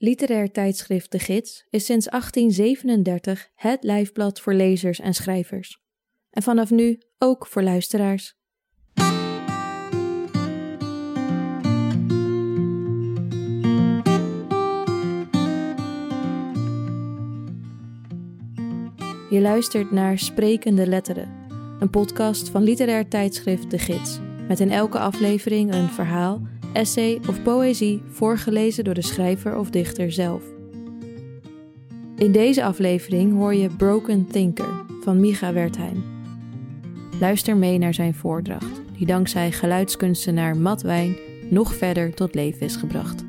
Literair tijdschrift De Gids is sinds 1837 het lijfblad voor lezers en schrijvers. En vanaf nu ook voor luisteraars. Je luistert naar Sprekende Letteren, een podcast van literair tijdschrift De Gids, met in elke aflevering een verhaal essay of poëzie voorgelezen door de schrijver of dichter zelf. In deze aflevering hoor je Broken Thinker van Micha Wertheim. Luister mee naar zijn voordracht, die dankzij geluidskunstenaar Matt Wijn nog verder tot leven is gebracht.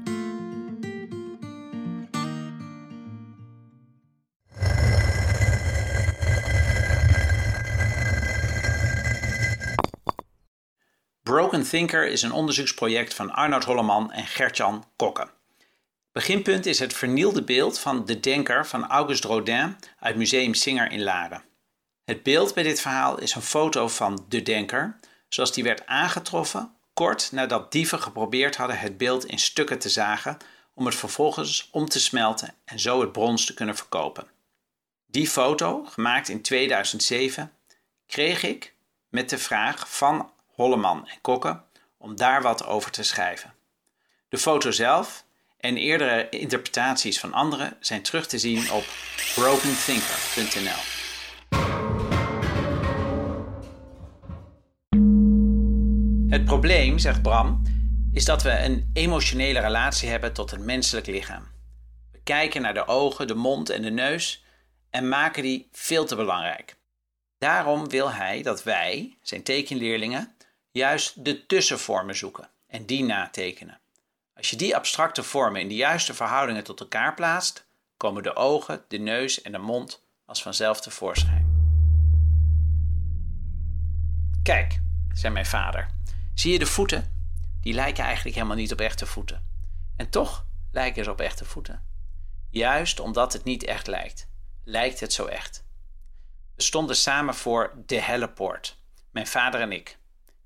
Broken Thinker is een onderzoeksproject van Arnoud Holleman en Gertjan Kokke. Beginpunt is het vernielde beeld van De Denker van Auguste Rodin uit Museum Singer in Laren. Het beeld bij dit verhaal is een foto van De Denker, zoals die werd aangetroffen kort nadat dieven geprobeerd hadden het beeld in stukken te zagen om het vervolgens om te smelten en zo het brons te kunnen verkopen. Die foto, gemaakt in 2007, kreeg ik met de vraag van Holleman en Kokke om daar wat over te schrijven. De foto zelf en eerdere interpretaties van anderen zijn terug te zien op brokenthinker.nl. Het probleem, zegt Bram, is dat we een emotionele relatie hebben tot het menselijk lichaam. We kijken naar de ogen, de mond en de neus en maken die veel te belangrijk. Daarom wil hij dat wij, zijn tekenleerlingen, juist de tussenvormen zoeken en die natekenen. Als je die abstracte vormen in de juiste verhoudingen tot elkaar plaatst, komen de ogen, de neus en de mond als vanzelf tevoorschijn. Kijk, zei mijn vader, zie je de voeten? Die lijken eigenlijk helemaal niet op echte voeten. En toch lijken ze op echte voeten. Juist omdat het niet echt lijkt, lijkt het zo echt. We stonden samen voor de Hellepoort, mijn vader en ik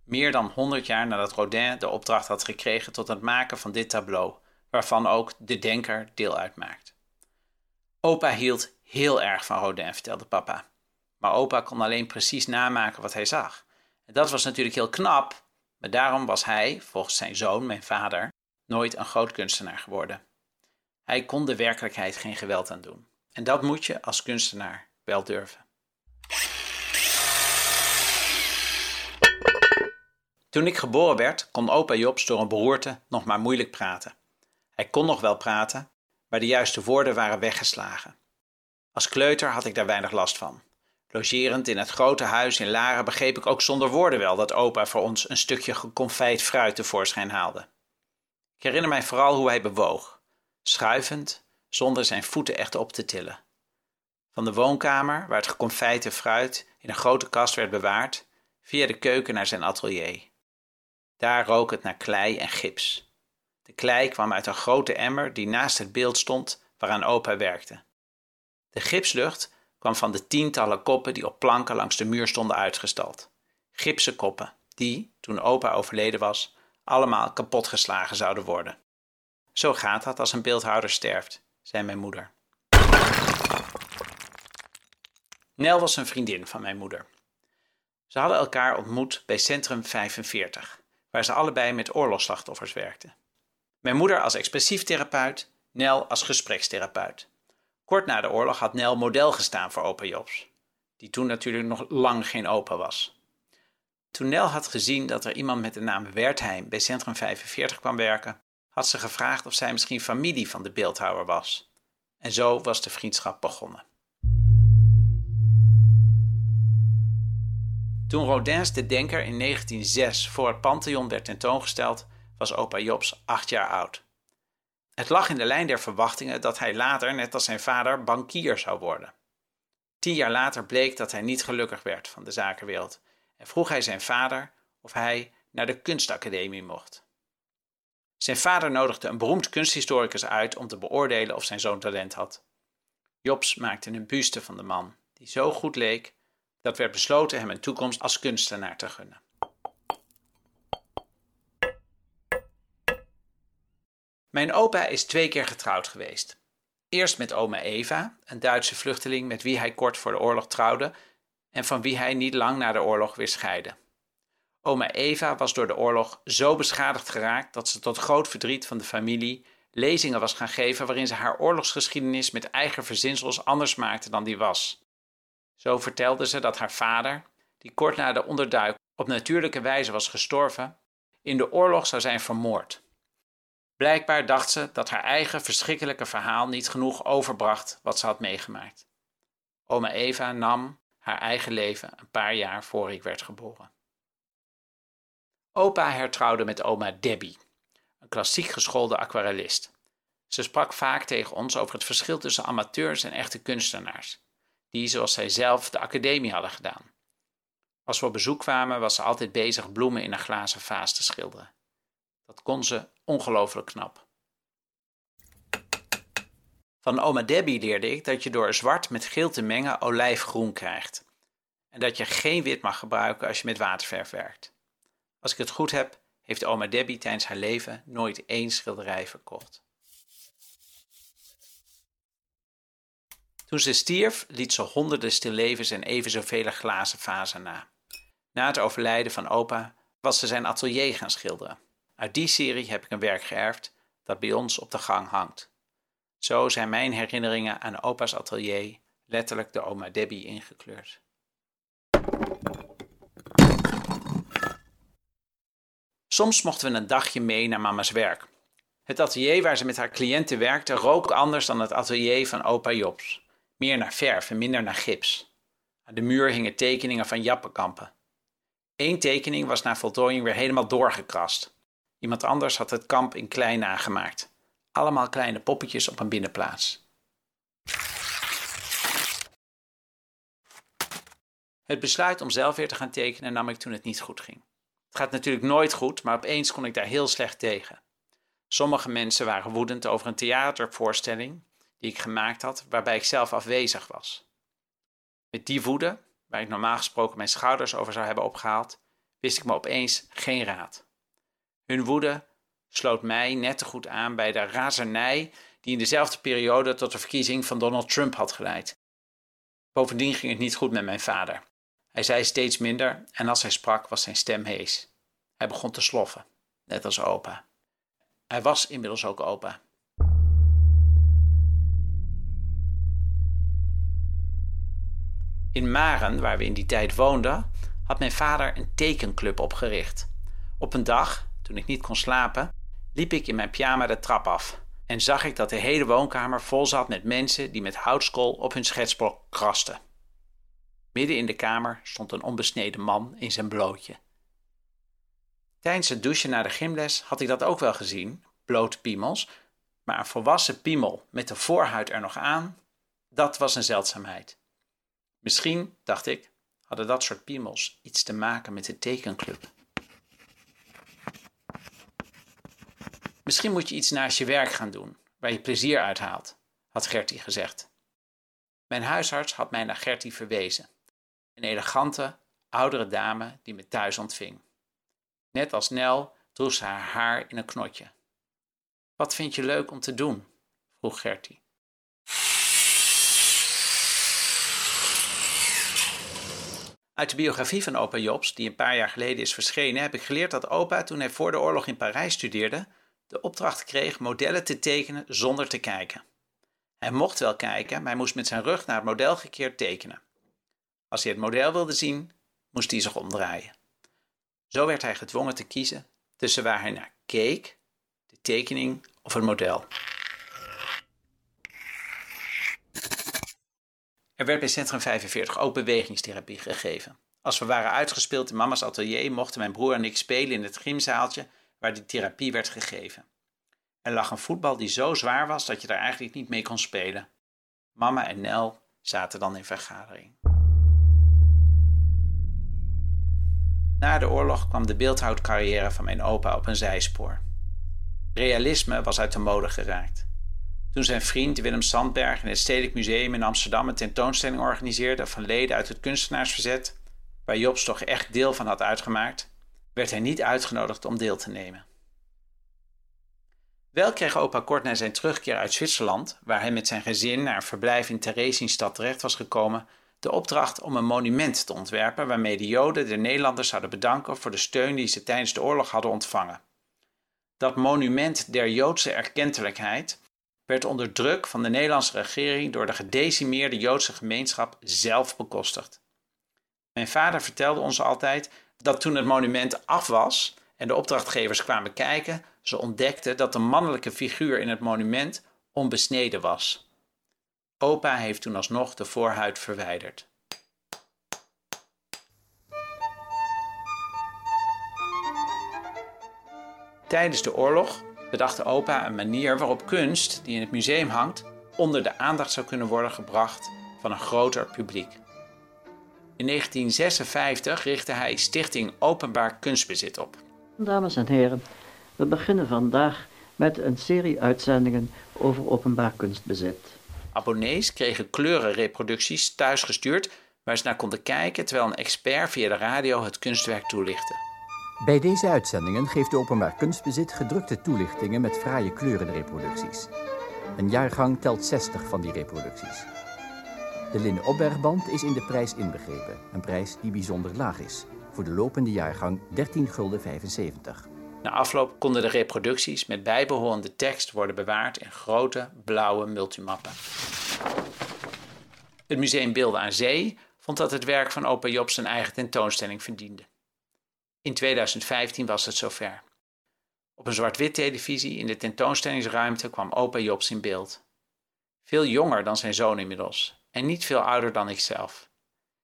meer dan 100 jaar nadat Rodin de opdracht had gekregen tot het maken van dit tableau, waarvan ook de denker deel uitmaakt. Opa hield heel erg van Rodin, vertelde papa. Maar opa kon alleen precies namaken wat hij zag. En dat was natuurlijk heel knap, maar daarom was hij, volgens zijn zoon, mijn vader, nooit een groot kunstenaar geworden. Hij kon de werkelijkheid geen geweld aan doen. En dat moet je als kunstenaar wel durven. Toen ik geboren werd, kon opa Jobs door een beroerte nog maar moeilijk praten. Hij kon nog wel praten, maar de juiste woorden waren weggeslagen. Als kleuter had ik daar weinig last van. Logerend in het grote huis in Laren begreep ik ook zonder woorden wel dat opa voor ons een stukje geconfijt fruit tevoorschijn haalde. Ik herinner mij vooral hoe hij bewoog, schuivend, zonder zijn voeten echt op te tillen. Van de woonkamer, waar het geconfijte fruit in een grote kast werd bewaard, via de keuken naar zijn atelier. Daar rook het naar klei en gips. De klei kwam uit een grote emmer die naast het beeld stond waaraan opa werkte. De gipslucht kwam van de tientallen koppen die op planken langs de muur stonden uitgestald. Gipsen koppen, die, toen opa overleden was, allemaal kapotgeslagen zouden worden. Zo gaat dat als een beeldhouder sterft, zei mijn moeder. Nel was een vriendin van mijn moeder. Ze hadden elkaar ontmoet bij Centrum 45 waar ze allebei met oorlogsslachtoffers werkten. Mijn moeder als expressief therapeut, Nel als gesprekstherapeut. Kort na de oorlog had Nel model gestaan voor opa Jobs, die toen natuurlijk nog lang geen opa was. Toen Nel had gezien dat er iemand met de naam Wertheim bij Centrum 45 kwam werken, had ze gevraagd of zij misschien familie van de beeldhouwer was. En zo was de vriendschap begonnen. Toen Rodin's De Denker in 1906 voor het Pantheon werd tentoongesteld, was opa Jobs acht jaar oud. Het lag in de lijn der verwachtingen dat hij later, net als zijn vader, bankier zou worden. Tien jaar later bleek dat hij niet gelukkig werd van de zakenwereld en vroeg hij zijn vader of hij naar de kunstacademie mocht. Zijn vader nodigde een beroemd kunsthistoricus uit om te beoordelen of zijn zoon talent had. Jobs maakte een buste van de man, die zo goed leek dat werd besloten hem een toekomst als kunstenaar te gunnen. Mijn opa is twee keer getrouwd geweest. Eerst met oma Eva, een Duitse vluchteling met wie hij kort voor de oorlog trouwde en van wie hij niet lang na de oorlog weer scheidde. Oma Eva was door de oorlog zo beschadigd geraakt dat ze tot groot verdriet van de familie lezingen was gaan geven waarin ze haar oorlogsgeschiedenis met eigen verzinsels anders maakte dan die was. Zo vertelde ze dat haar vader, die kort na de onderduik op natuurlijke wijze was gestorven, in de oorlog zou zijn vermoord. Blijkbaar dacht ze dat haar eigen verschrikkelijke verhaal niet genoeg overbracht wat ze had meegemaakt. Oma Eva nam haar eigen leven een paar jaar voor ik werd geboren. Opa hertrouwde met oma Debbie, een klassiek geschoolde aquarellist. Ze sprak vaak tegen ons over het verschil tussen amateurs en echte kunstenaars, die, zoals zij zelf, de academie hadden gedaan. Als we op bezoek kwamen, was ze altijd bezig bloemen in een glazen vaas te schilderen. Dat kon ze ongelooflijk knap. Van oma Debbie leerde ik dat je door zwart met geel te mengen olijfgroen krijgt. En dat je geen wit mag gebruiken als je met waterverf werkt. Als ik het goed heb, heeft oma Debbie tijdens haar leven nooit één schilderij verkocht. Toen ze stierf, liet ze honderden stillevens en even zoveel glazen vazen na. Na het overlijden van opa was ze zijn atelier gaan schilderen. Uit die serie heb ik een werk geërfd dat bij ons op de gang hangt. Zo zijn mijn herinneringen aan opa's atelier letterlijk de oma Debbie ingekleurd. Soms mochten we een dagje mee naar mama's werk. Het atelier waar ze met haar cliënten werkte rook anders dan het atelier van opa Jobs. Meer naar verf en minder naar gips. Aan de muur hingen tekeningen van jappenkampen. Eén tekening was na voltooiing weer helemaal doorgekrast. Iemand anders had het kamp in klein nagemaakt. Allemaal kleine poppetjes op een binnenplaats. Het besluit om zelf weer te gaan tekenen nam ik toen het niet goed ging. Het gaat natuurlijk nooit goed, maar opeens kon ik daar heel slecht tegen. Sommige mensen waren woedend over een theatervoorstelling die ik gemaakt had, waarbij ik zelf afwezig was. Met die woede, waar ik normaal gesproken mijn schouders over zou hebben opgehaald, wist ik me opeens geen raad. Hun woede sloot mij net te goed aan bij de razernij die in dezelfde periode tot de verkiezing van Donald Trump had geleid. Bovendien ging het niet goed met mijn vader. Hij zei steeds minder en als hij sprak was zijn stem hees. Hij begon te sloffen, net als opa. Hij was inmiddels ook opa. In Maren, waar we in die tijd woonden, had mijn vader een tekenclub opgericht. Op een dag, toen ik niet kon slapen, liep ik in mijn pyjama de trap af en zag ik dat de hele woonkamer vol zat met mensen die met houtskool op hun schetsblok krasten. Midden in de kamer stond een onbesneden man in zijn blootje. Tijdens het douchen na de gymles had ik dat ook wel gezien, blote piemels, maar een volwassen piemel met de voorhuid er nog aan, dat was een zeldzaamheid. Misschien, dacht ik, hadden dat soort piemels iets te maken met de tekenclub. Misschien moet je iets naast je werk gaan doen, waar je plezier uit haalt, had Gertie gezegd. Mijn huisarts had mij naar Gertie verwezen. Een elegante, oudere dame die me thuis ontving. Net als Nel droeg ze haar haar in een knotje. Wat vind je leuk om te doen? vroeg Gertie. Uit de biografie van opa Jobs, die een paar jaar geleden is verschenen, heb ik geleerd dat opa, toen hij voor de oorlog in Parijs studeerde, de opdracht kreeg modellen te tekenen zonder te kijken. Hij mocht wel kijken, maar hij moest met zijn rug naar het model gekeerd tekenen. Als hij het model wilde zien, moest hij zich omdraaien. Zo werd hij gedwongen te kiezen tussen waar hij naar keek, de tekening of het model. Er werd bij Centrum 45 ook bewegingstherapie gegeven. Als we waren uitgespeeld in mama's atelier, mochten mijn broer en ik spelen in het gymzaaltje waar die therapie werd gegeven. Er lag een voetbal die zo zwaar was dat je daar eigenlijk niet mee kon spelen. Mama en Nel zaten dan in vergadering. Na de oorlog kwam de beeldhoudcarrière van mijn opa op een zijspoor. Realisme was uit de mode geraakt. Toen zijn vriend Willem Sandberg in het Stedelijk Museum in Amsterdam een tentoonstelling organiseerde van leden uit het kunstenaarsverzet, waar Jobs toch echt deel van had uitgemaakt, werd hij niet uitgenodigd om deel te nemen. Wel kreeg opa kort na zijn terugkeer uit Zwitserland, waar hij met zijn gezin naar een verblijf in Theresienstad terecht was gekomen, de opdracht om een monument te ontwerpen waarmee de Joden de Nederlanders zouden bedanken voor de steun die ze tijdens de oorlog hadden ontvangen. Dat monument der Joodse erkentelijkheid werd onder druk van de Nederlandse regering door de gedecimeerde Joodse gemeenschap zelf bekostigd. Mijn vader vertelde ons altijd dat toen het monument af was en de opdrachtgevers kwamen kijken, ze ontdekten dat de mannelijke figuur in het monument onbesneden was. Opa heeft toen alsnog de voorhuid verwijderd. Tijdens de oorlog bedacht opa een manier waarop kunst, die in het museum hangt, onder de aandacht zou kunnen worden gebracht van een groter publiek. In 1956 richtte hij Stichting Openbaar Kunstbezit op. Dames en heren, we beginnen vandaag met een serie uitzendingen over openbaar kunstbezit. Abonnees kregen kleurenreproducties thuisgestuurd waar ze naar konden kijken terwijl een expert via de radio het kunstwerk toelichtte. Bij deze uitzendingen geeft de openbaar kunstbezit gedrukte toelichtingen met fraaie kleurenreproducties. Een jaargang telt 60 van die reproducties. De linnen opbergband is in de prijs inbegrepen, een prijs die bijzonder laag is. Voor de lopende jaargang 13 gulden 75. Na afloop konden de reproducties met bijbehorende tekst worden bewaard in grote blauwe multimappen. Het Museum Beelden aan Zee vond dat het werk van opa Job zijn eigen tentoonstelling verdiende. In 2015 was het zover. Op een zwart-wit televisie in de tentoonstellingsruimte kwam opa Jobs in beeld. Veel jonger dan zijn zoon inmiddels en niet veel ouder dan ikzelf.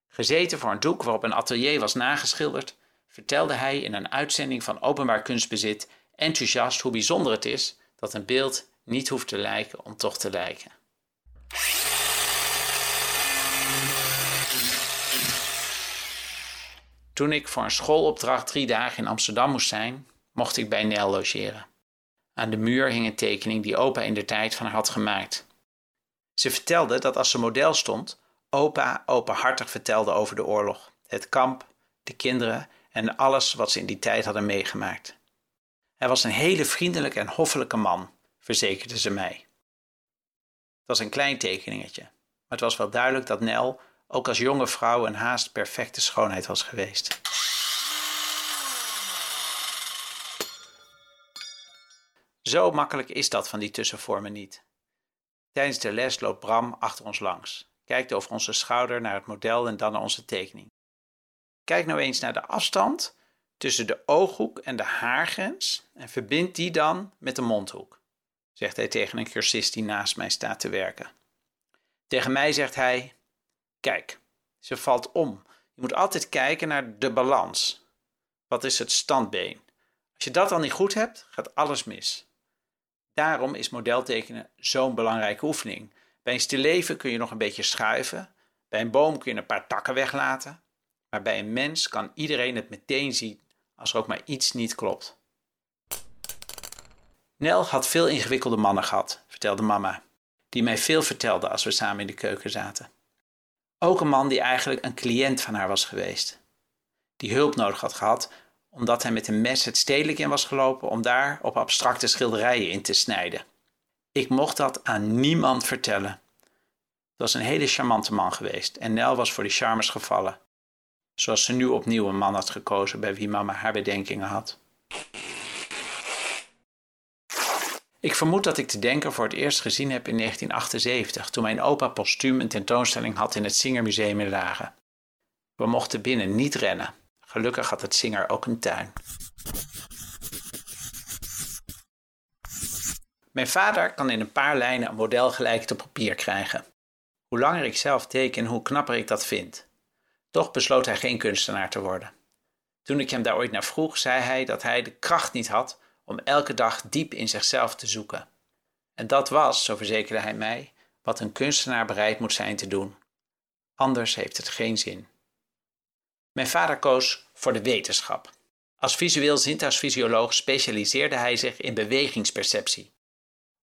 Gezeten voor een doek waarop een atelier was nageschilderd, vertelde hij in een uitzending van Openbaar Kunstbezit enthousiast hoe bijzonder het is dat een beeld niet hoeft te lijken om toch te lijken. Toen ik voor een schoolopdracht drie dagen in Amsterdam moest zijn, mocht ik bij Nel logeren. Aan de muur hing een tekening die opa in de tijd van haar had gemaakt. Ze vertelde dat als ze model stond, opa openhartig vertelde over de oorlog, het kamp, de kinderen en alles wat ze in die tijd hadden meegemaakt. Hij was een hele vriendelijke en hoffelijke man, verzekerde ze mij. Het was een klein tekeningetje, maar het was wel duidelijk dat Nel ook als jonge vrouw een haast perfecte schoonheid was geweest. Zo makkelijk is dat van die tussenvormen niet. Tijdens de les loopt Bram achter ons langs, kijkt over onze schouder naar het model en dan naar onze tekening. Kijk nou eens naar de afstand tussen de ooghoek en de haargrens en verbind die dan met de mondhoek, zegt hij tegen een cursist die naast mij staat te werken. Tegen mij zegt hij: Kijk, ze valt om. Je moet altijd kijken naar de balans. Wat is het standbeen? Als je dat al niet goed hebt, gaat alles mis. Daarom is modeltekenen zo'n belangrijke oefening. Bij een stilleven kun je nog een beetje schuiven. Bij een boom kun je een paar takken weglaten. Maar bij een mens kan iedereen het meteen zien als er ook maar iets niet klopt. Nel had veel ingewikkelde mannen gehad, vertelde mama, die mij veel vertelde als we samen in de keuken zaten. Ook een man die eigenlijk een cliënt van haar was geweest. Die hulp nodig had gehad omdat hij met een mes het stedelijk in was gelopen om daar op abstracte schilderijen in te snijden. Ik mocht dat aan niemand vertellen. Het was een hele charmante man geweest en Nel was voor die charmes gevallen. Zoals ze nu opnieuw een man had gekozen bij wie mama haar bedenkingen had. Ik vermoed dat ik de denker voor het eerst gezien heb in 1978, toen mijn opa postuum een tentoonstelling had in het Singermuseum in Lagen. We mochten binnen niet rennen. Gelukkig had het Singer ook een tuin. Mijn vader kan in een paar lijnen een model gelijk te papier krijgen. Hoe langer ik zelf teken, hoe knapper ik dat vind. Toch besloot hij geen kunstenaar te worden. Toen ik hem daar ooit naar vroeg, zei hij dat hij de kracht niet had om elke dag diep in zichzelf te zoeken. En dat was, zo verzekerde hij mij, wat een kunstenaar bereid moet zijn te doen. Anders heeft het geen zin. Mijn vader koos voor de wetenschap. Als visueel zintuigfysioloog specialiseerde hij zich in bewegingsperceptie.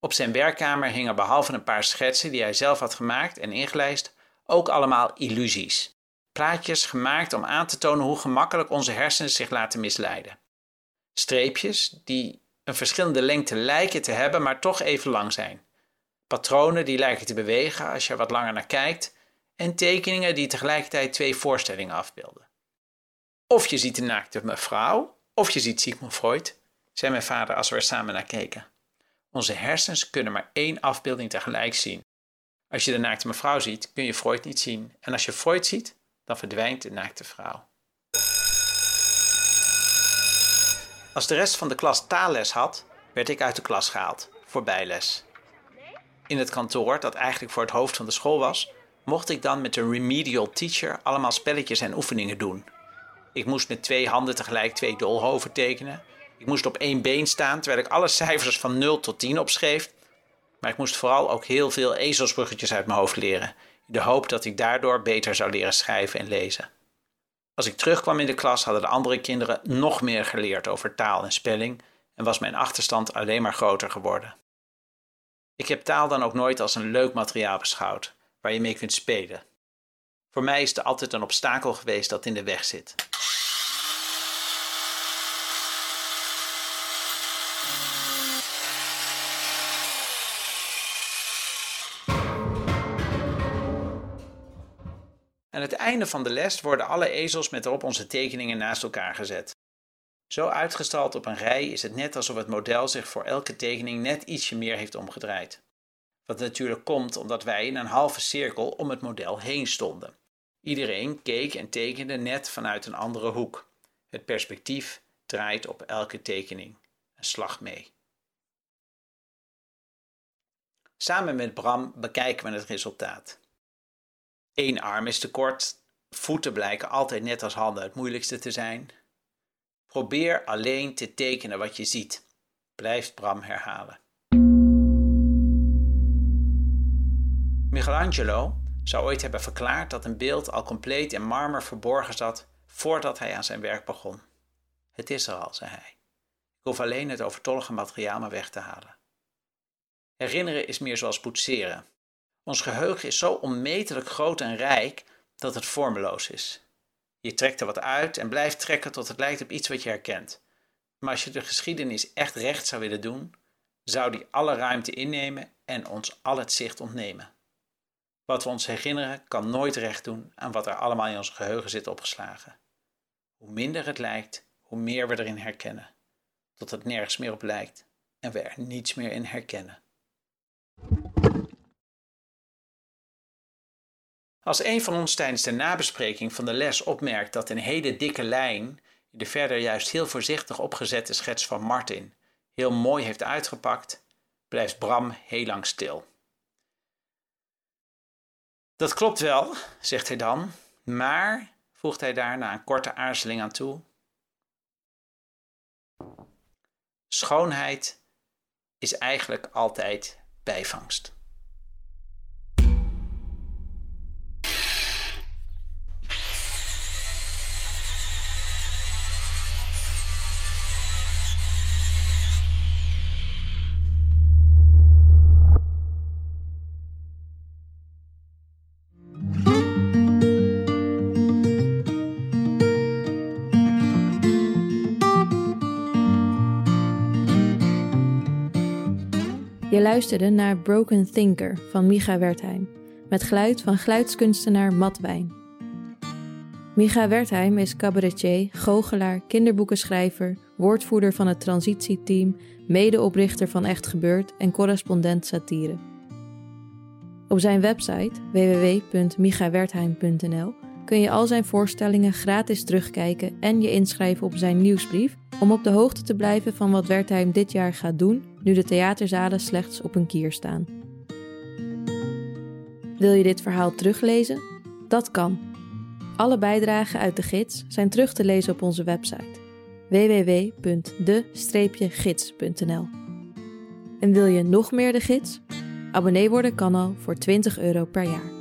Op zijn werkkamer hingen behalve een paar schetsen die hij zelf had gemaakt en ingelijst, ook allemaal illusies. Plaatjes gemaakt om aan te tonen hoe gemakkelijk onze hersenen zich laten misleiden. Streepjes die een verschillende lengte lijken te hebben, maar toch even lang zijn. Patronen die lijken te bewegen als je er wat langer naar kijkt en tekeningen die tegelijkertijd twee voorstellingen afbeelden. Of je ziet de naakte mevrouw, of je ziet Sigmund Freud, zei mijn vader als we er samen naar keken. Onze hersens kunnen maar één afbeelding tegelijk zien. Als je de naakte mevrouw ziet, kun je Freud niet zien. En als je Freud ziet, dan verdwijnt de naakte vrouw. Als de rest van de klas taalles had, werd ik uit de klas gehaald, voor bijles. In het kantoor, dat eigenlijk voor het hoofd van de school was, mocht ik dan met de remedial teacher allemaal spelletjes en oefeningen doen. Ik moest met twee handen tegelijk twee dolhoven tekenen. Ik moest op één been staan terwijl ik alle cijfers van 0 tot 10 opschreef. Maar ik moest vooral ook heel veel ezelsbruggetjes uit mijn hoofd leren, in de hoop dat ik daardoor beter zou leren schrijven en lezen. Als ik terugkwam in de klas hadden de andere kinderen nog meer geleerd over taal en spelling en was mijn achterstand alleen maar groter geworden. Ik heb taal dan ook nooit als een leuk materiaal beschouwd, waar je mee kunt spelen. Voor mij is er altijd een obstakel geweest dat in de weg zit. Aan het einde van de les worden alle ezels met erop onze tekeningen naast elkaar gezet. Zo uitgestald op een rij is het net alsof het model zich voor elke tekening net ietsje meer heeft omgedraaid. Wat natuurlijk komt omdat wij in een halve cirkel om het model heen stonden. Iedereen keek en tekende net vanuit een andere hoek. Het perspectief draait op elke tekening een slag mee. Samen met Bram bekijken we het resultaat. Eén arm is te kort, voeten blijken altijd net als handen het moeilijkste te zijn. Probeer alleen te tekenen wat je ziet, blijft Bram herhalen. Michelangelo zou ooit hebben verklaard dat een beeld al compleet in marmer verborgen zat voordat hij aan zijn werk begon. Het is er al, zei hij. Ik hoef alleen het overtollige materiaal maar weg te halen. Herinneren is meer zoals poetseren. Ons geheugen is zo onmetelijk groot en rijk dat het vormeloos is. Je trekt er wat uit en blijft trekken tot het lijkt op iets wat je herkent. Maar als je de geschiedenis echt recht zou willen doen, zou die alle ruimte innemen en ons al het zicht ontnemen. Wat we ons herinneren kan nooit recht doen aan wat er allemaal in ons geheugen zit opgeslagen. Hoe minder het lijkt, hoe meer we erin herkennen, tot het nergens meer op lijkt en we er niets meer in herkennen. Als een van ons tijdens de nabespreking van de les opmerkt dat een hele dikke lijn in de verder juist heel voorzichtig opgezette schets van Martin heel mooi heeft uitgepakt, blijft Bram heel lang stil. Dat klopt wel, zegt hij dan, maar, voegt hij daar na een korte aarzeling aan toe, schoonheid is eigenlijk altijd bijvangst. Je luisterde naar Broken Thinker van Micha Wertheim, met geluid van geluidskunstenaar Matt Wijn. Micha Wertheim is cabaretier, goochelaar, kinderboekenschrijver, woordvoerder van het transitieteam, medeoprichter van Echt Gebeurd en correspondent satire. Op zijn website www.michawertheim.nl kun je al zijn voorstellingen gratis terugkijken en je inschrijven op zijn nieuwsbrief om op de hoogte te blijven van wat Wertheim dit jaar gaat doen nu de theaterzalen slechts op een kier staan. Wil je dit verhaal teruglezen? Dat kan. Alle bijdragen uit de gids zijn terug te lezen op onze website www.de-gids.nl. En wil je nog meer de gids? Abonnee worden kan al voor 20 euro per jaar.